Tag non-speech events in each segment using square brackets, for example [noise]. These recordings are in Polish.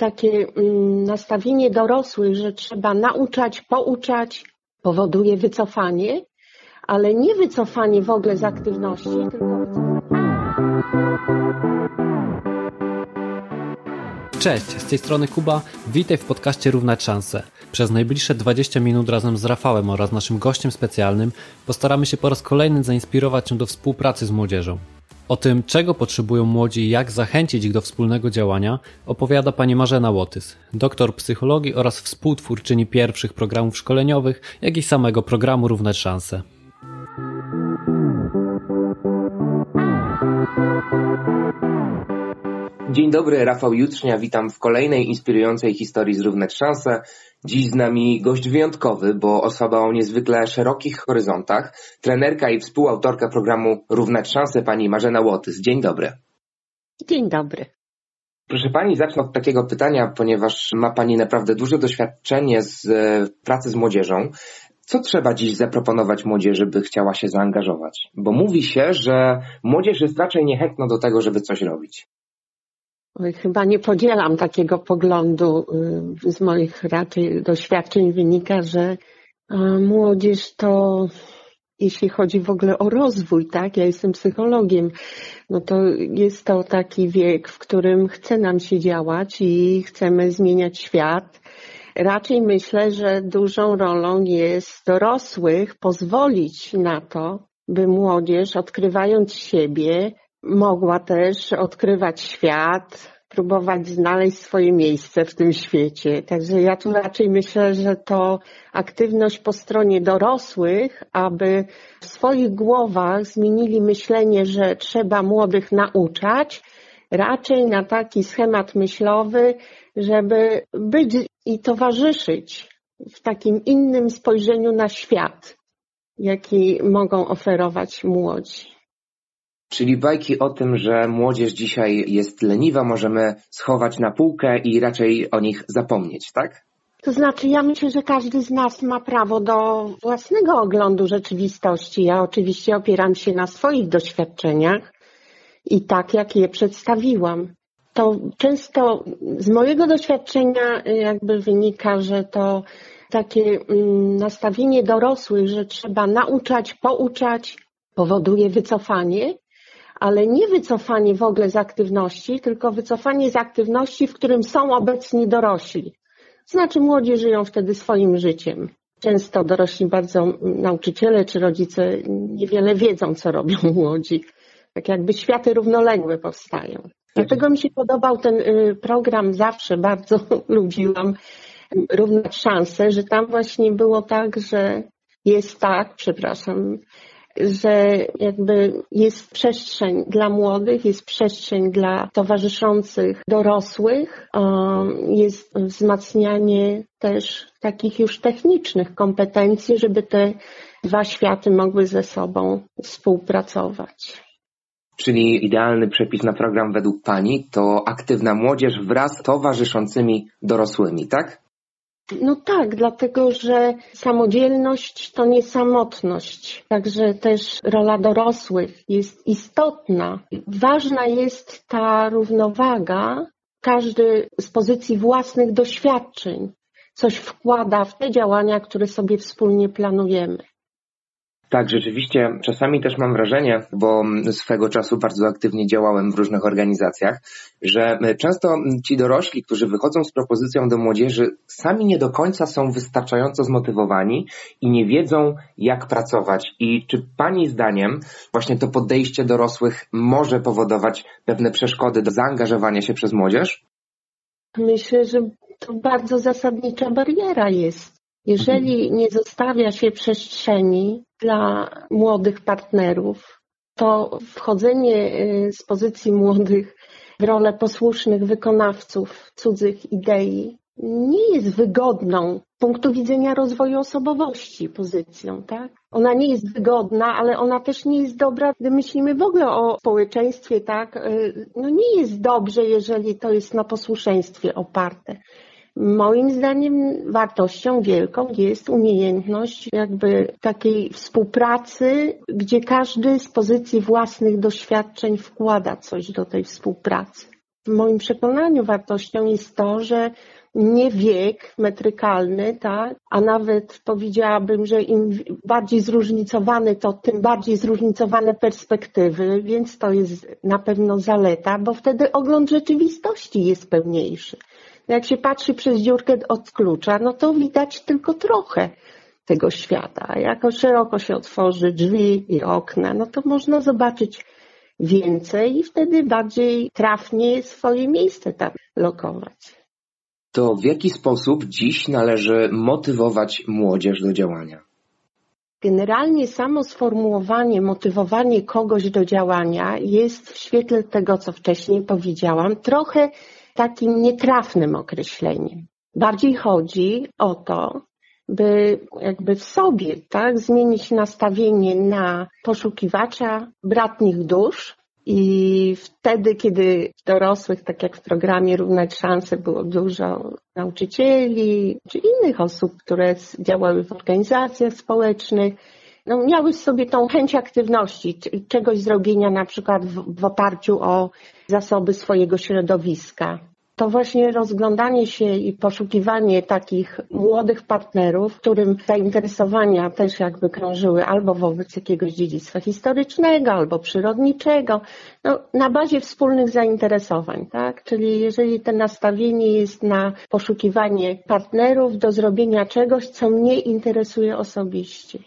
takie mm, nastawienie dorosłych, że trzeba nauczać, pouczać, powoduje wycofanie, ale nie wycofanie w ogóle z aktywności, tylko Cześć, z tej strony Kuba. Witaj w podcaście Równać Szanse. Przez najbliższe 20 minut razem z Rafałem oraz naszym gościem specjalnym postaramy się po raz kolejny zainspirować Cię do współpracy z młodzieżą. O tym, czego potrzebują młodzi i jak zachęcić ich do wspólnego działania, opowiada pani Marzena Łotys, doktor psychologii oraz współtwórczyni pierwszych programów szkoleniowych, jak i samego programu Równać Szanse. Dzień dobry, Rafał Jutrznia, witam w kolejnej inspirującej historii Zrównać Szanse. Dziś z nami gość wyjątkowy, bo osoba o niezwykle szerokich horyzontach, trenerka i współautorka programu Równać Szanse, pani Marzena Łotys. Dzień dobry. Dzień dobry. Proszę pani, zacznę od takiego pytania, ponieważ ma pani naprawdę duże doświadczenie z e, pracy z młodzieżą. Co trzeba dziś zaproponować młodzieży, by chciała się zaangażować? Bo mówi się, że młodzież jest raczej niechętna do tego, żeby coś robić. Chyba nie podzielam takiego poglądu. Y, z moich raczej doświadczeń wynika, że młodzież to, jeśli chodzi w ogóle o rozwój, tak, ja jestem psychologiem, no to jest to taki wiek, w którym chce nam się działać i chcemy zmieniać świat. Raczej myślę, że dużą rolą jest dorosłych pozwolić na to, by młodzież, odkrywając siebie, mogła też odkrywać świat, próbować znaleźć swoje miejsce w tym świecie. Także ja tu raczej myślę, że to aktywność po stronie dorosłych, aby w swoich głowach zmienili myślenie, że trzeba młodych nauczać, raczej na taki schemat myślowy, żeby być i towarzyszyć w takim innym spojrzeniu na świat, jaki mogą oferować młodzi. Czyli bajki o tym, że młodzież dzisiaj jest leniwa, możemy schować na półkę i raczej o nich zapomnieć, tak? To znaczy, ja myślę, że każdy z nas ma prawo do własnego oglądu rzeczywistości. Ja oczywiście opieram się na swoich doświadczeniach i tak, jak je przedstawiłam. To często z mojego doświadczenia jakby wynika, że to takie mm, nastawienie dorosłych, że trzeba nauczać, pouczać, powoduje wycofanie ale nie wycofanie w ogóle z aktywności, tylko wycofanie z aktywności, w którym są obecni dorośli. Znaczy młodzi żyją wtedy swoim życiem. Często dorośli bardzo nauczyciele czy rodzice niewiele wiedzą, co robią [laughs] młodzi. Tak jakby światy równoległe powstają. Dlatego mi się podobał ten y, program, zawsze bardzo [laughs] lubiłam równać szanse, że tam właśnie było tak, że jest tak, przepraszam, że jakby jest przestrzeń dla młodych, jest przestrzeń dla towarzyszących dorosłych, jest wzmacnianie też takich już technicznych kompetencji, żeby te dwa światy mogły ze sobą współpracować. Czyli idealny przepis na program według Pani to aktywna młodzież wraz z towarzyszącymi dorosłymi, tak? No tak, dlatego że samodzielność to nie samotność, także też rola dorosłych jest istotna. Ważna jest ta równowaga, każdy z pozycji własnych doświadczeń coś wkłada w te działania, które sobie wspólnie planujemy. Tak, rzeczywiście. Czasami też mam wrażenie, bo swego czasu bardzo aktywnie działałem w różnych organizacjach, że często ci dorośli, którzy wychodzą z propozycją do młodzieży, sami nie do końca są wystarczająco zmotywowani i nie wiedzą, jak pracować. I czy Pani zdaniem właśnie to podejście dorosłych może powodować pewne przeszkody do zaangażowania się przez młodzież? Myślę, że to bardzo zasadnicza bariera jest. Jeżeli nie zostawia się przestrzeni dla młodych partnerów, to wchodzenie y, z pozycji młodych w rolę posłusznych wykonawców cudzych idei nie jest wygodną z punktu widzenia rozwoju osobowości pozycją, tak? Ona nie jest wygodna, ale ona też nie jest dobra, gdy myślimy w ogóle o społeczeństwie, tak? Y, no nie jest dobrze, jeżeli to jest na posłuszeństwie oparte. Moim zdaniem wartością wielką jest umiejętność jakby takiej współpracy, gdzie każdy z pozycji własnych doświadczeń wkłada coś do tej współpracy. W moim przekonaniu wartością jest to, że nie wiek metrykalny, tak, a nawet powiedziałabym, że im bardziej zróżnicowany, to tym bardziej zróżnicowane perspektywy, więc to jest na pewno zaleta, bo wtedy ogląd rzeczywistości jest pełniejszy. Jak się patrzy przez dziurkę od klucza, no to widać tylko trochę tego świata. A jak szeroko się otworzy drzwi i okna, no to można zobaczyć więcej i wtedy bardziej trafnie swoje miejsce tam lokować. To w jaki sposób dziś należy motywować młodzież do działania? Generalnie samo sformułowanie, motywowanie kogoś do działania jest w świetle tego, co wcześniej powiedziałam, trochę takim nietrafnym określeniem. Bardziej chodzi o to, by jakby w sobie tak, zmienić nastawienie na poszukiwacza bratnich dusz i wtedy, kiedy dorosłych, tak jak w programie Równać Szanse, było dużo nauczycieli czy innych osób, które działały w organizacjach społecznych, no, miały w sobie tą chęć aktywności, czegoś zrobienia na przykład w, w oparciu o zasoby swojego środowiska to właśnie rozglądanie się i poszukiwanie takich młodych partnerów, którym zainteresowania też jakby krążyły albo wobec jakiegoś dziedzictwa historycznego, albo przyrodniczego, no, na bazie wspólnych zainteresowań, tak? Czyli jeżeli to nastawienie jest na poszukiwanie partnerów do zrobienia czegoś, co mnie interesuje osobiście,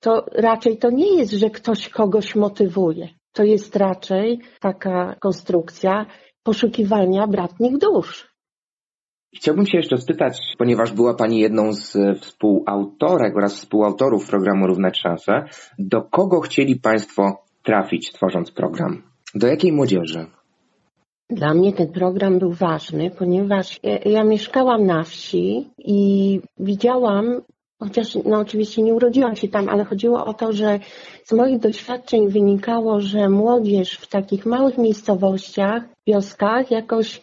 to raczej to nie jest, że ktoś kogoś motywuje. To jest raczej taka konstrukcja, poszukiwania bratnich dusz. Chciałbym się jeszcze spytać, ponieważ była Pani jedną z współautorek oraz współautorów programu Równać Szanse, do kogo chcieli Państwo trafić, tworząc program? Do jakiej młodzieży? Dla mnie ten program był ważny, ponieważ ja, ja mieszkałam na wsi i widziałam Chociaż no oczywiście nie urodziłam się tam, ale chodziło o to, że z moich doświadczeń wynikało, że młodzież w takich małych miejscowościach, wioskach jakoś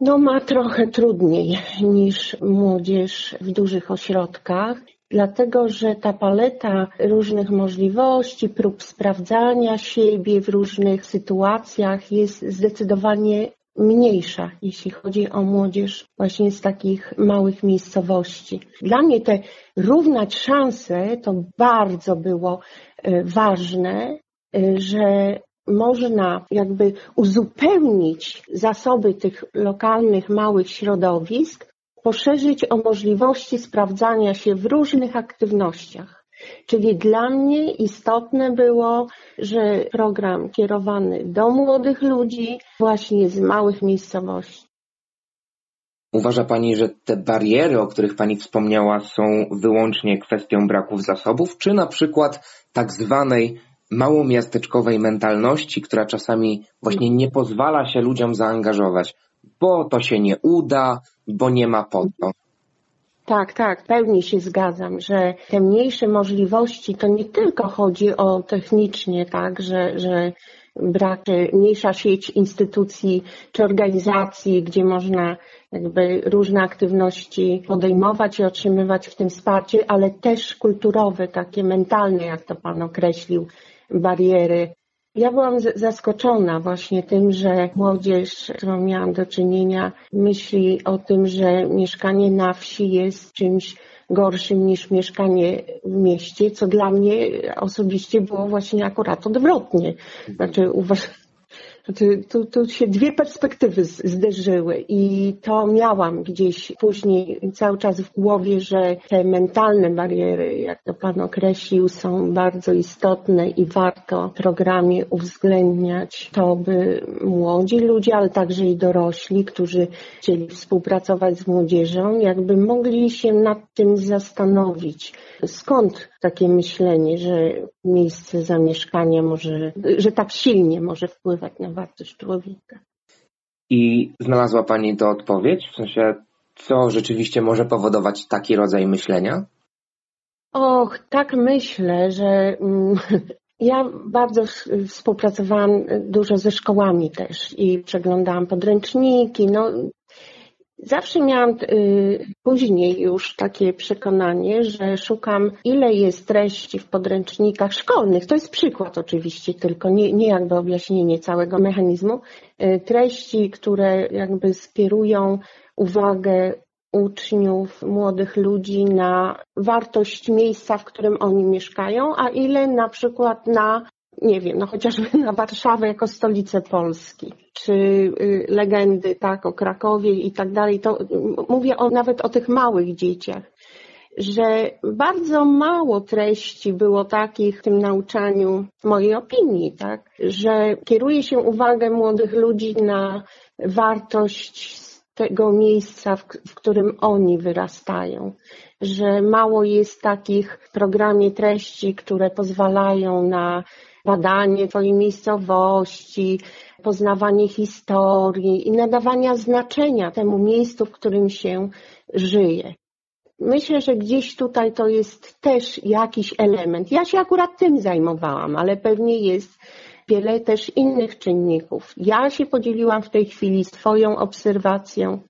no, ma trochę trudniej niż młodzież w dużych ośrodkach, dlatego że ta paleta różnych możliwości, prób sprawdzania siebie w różnych sytuacjach jest zdecydowanie mniejsza, jeśli chodzi o młodzież właśnie z takich małych miejscowości. Dla mnie te równać szanse to bardzo było e, ważne, e, że można jakby uzupełnić zasoby tych lokalnych małych środowisk, poszerzyć o możliwości sprawdzania się w różnych aktywnościach. Czyli dla mnie istotne było, że program kierowany do młodych ludzi właśnie z małych miejscowości. Uważa Pani, że te bariery, o których Pani wspomniała, są wyłącznie kwestią braków zasobów, czy na przykład tak zwanej małomiasteczkowej mentalności, która czasami właśnie nie pozwala się ludziom zaangażować, bo to się nie uda, bo nie ma po to. Tak, tak, pełni się zgadzam, że te mniejsze możliwości to nie tylko chodzi o technicznie, tak, że, że brak, mniejsza sieć instytucji czy organizacji, gdzie można jakby różne aktywności podejmować i otrzymywać w tym wsparcie, ale też kulturowe, takie mentalne, jak to Pan określił, bariery ja byłam zaskoczona właśnie tym, że młodzież, z którą miałam do czynienia, myśli o tym, że mieszkanie na wsi jest czymś gorszym niż mieszkanie w mieście, co dla mnie osobiście było właśnie akurat odwrotnie. Znaczy uważam, znaczy, tu, tu się dwie perspektywy zderzyły i to miałam gdzieś później cały czas w głowie, że te mentalne bariery, jak to Pan określił, są bardzo istotne i warto w programie uwzględniać to, by młodzi ludzie, ale także i dorośli, którzy chcieli współpracować z młodzieżą, jakby mogli się nad tym zastanowić. Skąd takie myślenie, że miejsce zamieszkania może, że tak silnie może wpływać na wartość człowieka. I znalazła Pani to odpowiedź? W sensie, co rzeczywiście może powodować taki rodzaj myślenia? Och, tak myślę, że mm, [laughs] ja bardzo współpracowałam dużo ze szkołami też i przeglądałam podręczniki. No, Zawsze miałam y, później już takie przekonanie, że szukam, ile jest treści w podręcznikach szkolnych. To jest przykład oczywiście, tylko nie, nie jakby objaśnienie całego mechanizmu. Y, treści, które jakby skierują uwagę uczniów, młodych ludzi na wartość miejsca, w którym oni mieszkają, a ile na przykład na nie wiem, no chociażby [laughs] na Warszawę jako stolicę Polski, czy y, legendy, tak, o Krakowie i tak dalej, to mówię o, nawet o tych małych dzieciach, że bardzo mało treści było takich w tym nauczaniu, w mojej opinii, tak, że kieruje się uwagę młodych ludzi na wartość tego miejsca, w, w którym oni wyrastają, że mało jest takich w programie treści, które pozwalają na badanie twojej miejscowości, poznawanie historii i nadawania znaczenia temu miejscu, w którym się żyje. Myślę, że gdzieś tutaj to jest też jakiś element. Ja się akurat tym zajmowałam, ale pewnie jest wiele też innych czynników. Ja się podzieliłam w tej chwili swoją obserwacją,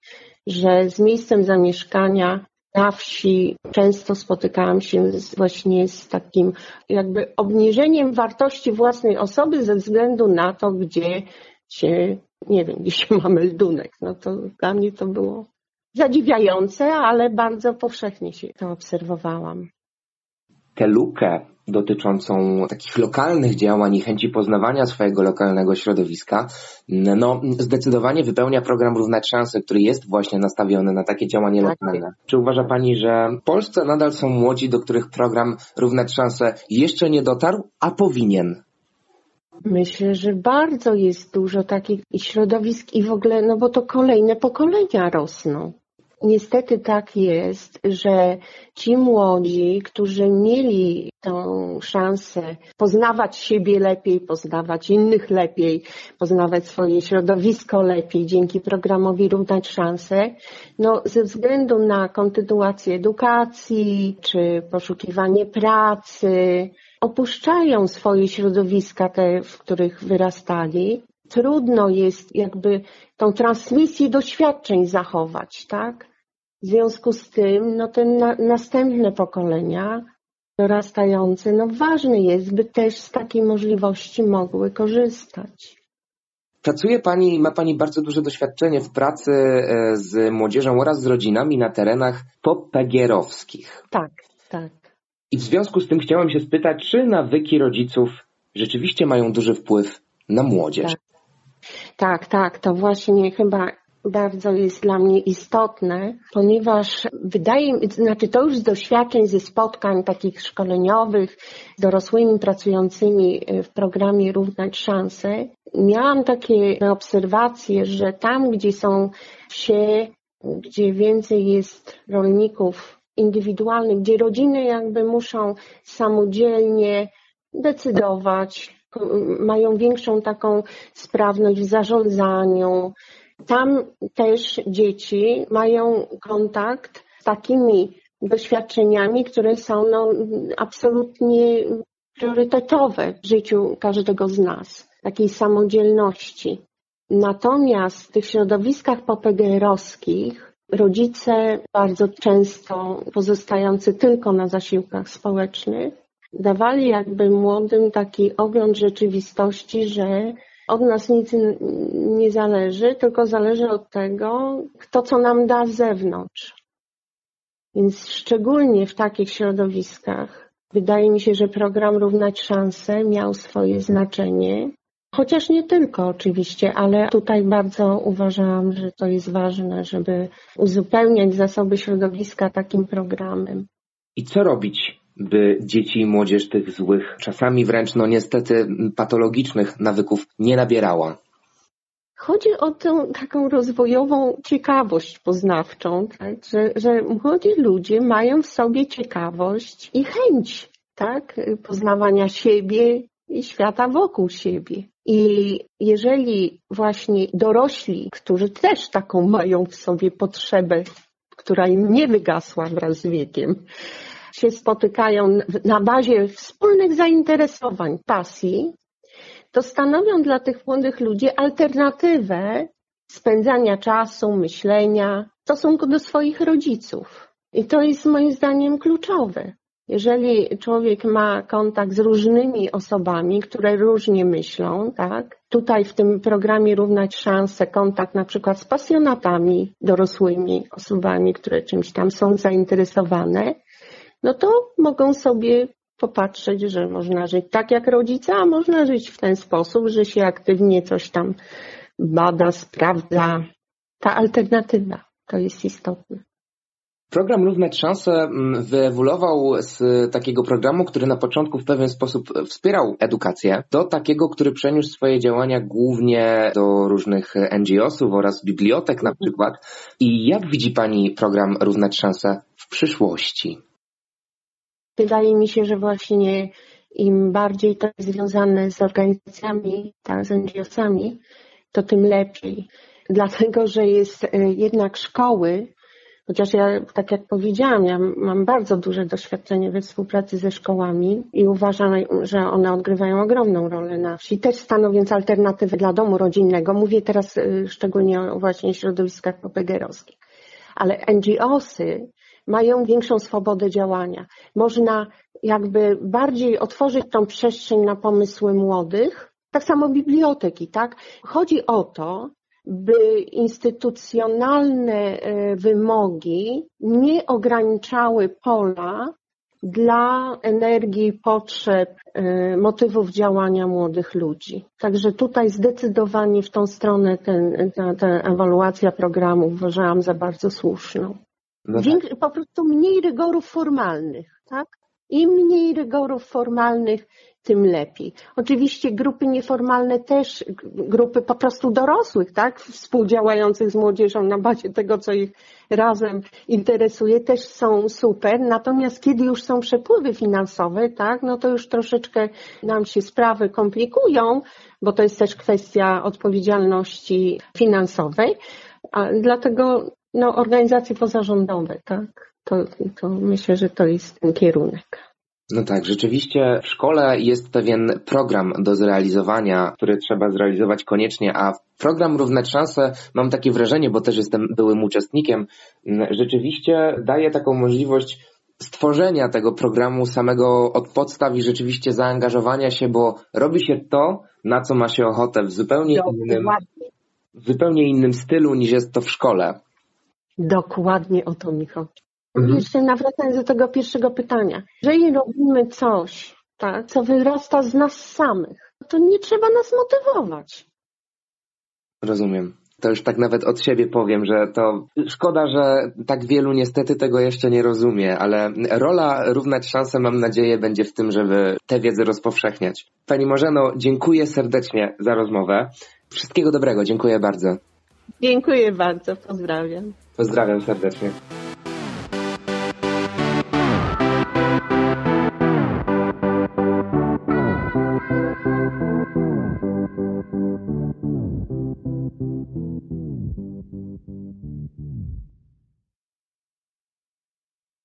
że z miejscem zamieszkania na wsi często spotykałam się z, właśnie z takim jakby obniżeniem wartości własnej osoby ze względu na to, gdzie się, nie wiem, [laughs] gdzie się ma meldunek. No to dla mnie to było zadziwiające, ale bardzo powszechnie się to obserwowałam. Tę lukę dotyczącą takich lokalnych działań i chęci poznawania swojego lokalnego środowiska, no zdecydowanie wypełnia program Równać Szanse, który jest właśnie nastawiony na takie działanie tak. lokalne. Czy uważa Pani, że w Polsce nadal są młodzi, do których program Równać Szanse jeszcze nie dotarł, a powinien? Myślę, że bardzo jest dużo takich środowisk i w ogóle, no bo to kolejne pokolenia rosną. Niestety tak jest, że ci młodzi, którzy mieli tę szansę poznawać siebie lepiej, poznawać innych lepiej, poznawać swoje środowisko lepiej dzięki programowi Równać Szanse, no ze względu na kontynuację edukacji czy poszukiwanie pracy, opuszczają swoje środowiska, te, w których wyrastali. Trudno jest jakby tą transmisję doświadczeń zachować, tak? W związku z tym, no te na, następne pokolenia dorastające, no ważne jest, by też z takiej możliwości mogły korzystać. Pracuje Pani ma Pani bardzo duże doświadczenie w pracy e, z młodzieżą oraz z rodzinami na terenach popegierowskich. Tak, tak. I w związku z tym chciałam się spytać, czy nawyki rodziców rzeczywiście mają duży wpływ na młodzież? Tak. Tak, tak, to właśnie chyba bardzo jest dla mnie istotne, ponieważ wydaje mi, znaczy to już z doświadczeń ze spotkań takich szkoleniowych z dorosłymi pracującymi w programie Równać Szanse, miałam takie obserwacje, że tam, gdzie są wsie, gdzie więcej jest rolników indywidualnych, gdzie rodziny jakby muszą samodzielnie decydować, mają większą taką sprawność w zarządzaniu, tam też dzieci mają kontakt z takimi doświadczeniami, które są no, absolutnie priorytetowe w życiu każdego z nas, takiej samodzielności. Natomiast w tych środowiskach popegerowskich rodzice bardzo często pozostający tylko na zasiłkach społecznych dawali jakby młodym taki ogląd rzeczywistości, że od nas nic nie zależy, tylko zależy od tego, kto co nam da z zewnątrz. Więc szczególnie w takich środowiskach wydaje mi się, że program Równać Szanse miał swoje znaczenie. Chociaż nie tylko oczywiście, ale tutaj bardzo uważałam, że to jest ważne, żeby uzupełniać zasoby środowiska takim programem. I co robić by dzieci i młodzież tych złych, czasami wręcz no niestety patologicznych nawyków nie nabierała. Chodzi o tę taką rozwojową ciekawość poznawczą, tak? że, że młodzi ludzie mają w sobie ciekawość i chęć tak? poznawania siebie i świata wokół siebie. I jeżeli właśnie dorośli, którzy też taką mają w sobie potrzebę, która im nie wygasła wraz z wiekiem, się spotykają na bazie wspólnych zainteresowań, pasji, to stanowią dla tych młodych ludzi alternatywę spędzania czasu, myślenia, stosunku do swoich rodziców. I to jest moim zdaniem kluczowe. Jeżeli człowiek ma kontakt z różnymi osobami, które różnie myślą, tak? Tutaj w tym programie równać szanse, kontakt na przykład z pasjonatami dorosłymi, osobami, które czymś tam są zainteresowane, no to mogą sobie popatrzeć, że można żyć tak jak rodzice, a można żyć w ten sposób, że się aktywnie coś tam bada, sprawdza. Ta alternatywa to jest istotne. Program Równać Szanse mm, wyewoluował z takiego programu, który na początku w pewien sposób wspierał edukację, do takiego, który przeniósł swoje działania głównie do różnych NGO-sów oraz bibliotek na przykład. I jak widzi Pani program Równać Szanse w przyszłości? Wydaje mi się, że właśnie im bardziej to jest związane z organizacjami, tak, z NGO-sami, to tym lepiej. Dlatego, że jest e, jednak szkoły, chociaż ja, tak jak powiedziałam, ja mam bardzo duże doświadczenie we współpracy ze szkołami i uważam, że one odgrywają ogromną rolę na wsi, też stanowiąc alternatywę dla domu rodzinnego. Mówię teraz e, szczególnie o właśnie środowiskach popegerowskich. Ale NGOsy mają większą swobodę działania. Można jakby bardziej otworzyć tą przestrzeń na pomysły młodych, tak samo biblioteki, tak? Chodzi o to, by instytucjonalne e, wymogi nie ograniczały pola dla energii, potrzeb, e, motywów działania młodych ludzi. Także tutaj zdecydowanie w tą stronę ten, ta, ta ewaluacja programu uważałam za bardzo słuszną. No tak. Po prostu mniej rygorów formalnych, tak? Im mniej rygorów formalnych, tym lepiej. Oczywiście grupy nieformalne też, grupy po prostu dorosłych, tak, współdziałających z młodzieżą na bazie tego, co ich razem interesuje, też są super. Natomiast kiedy już są przepływy finansowe, tak, no to już troszeczkę nam się sprawy komplikują, bo to jest też kwestia odpowiedzialności finansowej. A dlatego no, organizacje pozarządowe, tak? To, to myślę, że to jest ten kierunek. No tak, rzeczywiście w szkole jest pewien program do zrealizowania, który trzeba zrealizować koniecznie, a program Równać Szanse, mam takie wrażenie, bo też jestem byłym uczestnikiem, rzeczywiście daje taką możliwość stworzenia tego programu samego od podstaw i rzeczywiście zaangażowania się, bo robi się to, na co ma się ochotę w zupełnie innym, w zupełnie innym stylu niż jest to w szkole. Dokładnie o to mi chodzi. Mhm. Jeszcze nawracając do tego pierwszego pytania. Jeżeli robimy coś, tak, co wyrasta z nas samych, to nie trzeba nas motywować. Rozumiem. To już tak nawet od siebie powiem, że to szkoda, że tak wielu niestety tego jeszcze nie rozumie, ale rola równać szanse mam nadzieję będzie w tym, żeby tę wiedzę rozpowszechniać. Pani Morzeno, dziękuję serdecznie za rozmowę. Wszystkiego dobrego, dziękuję bardzo. Dziękuję bardzo, pozdrawiam. Pozdrawiam serdecznie.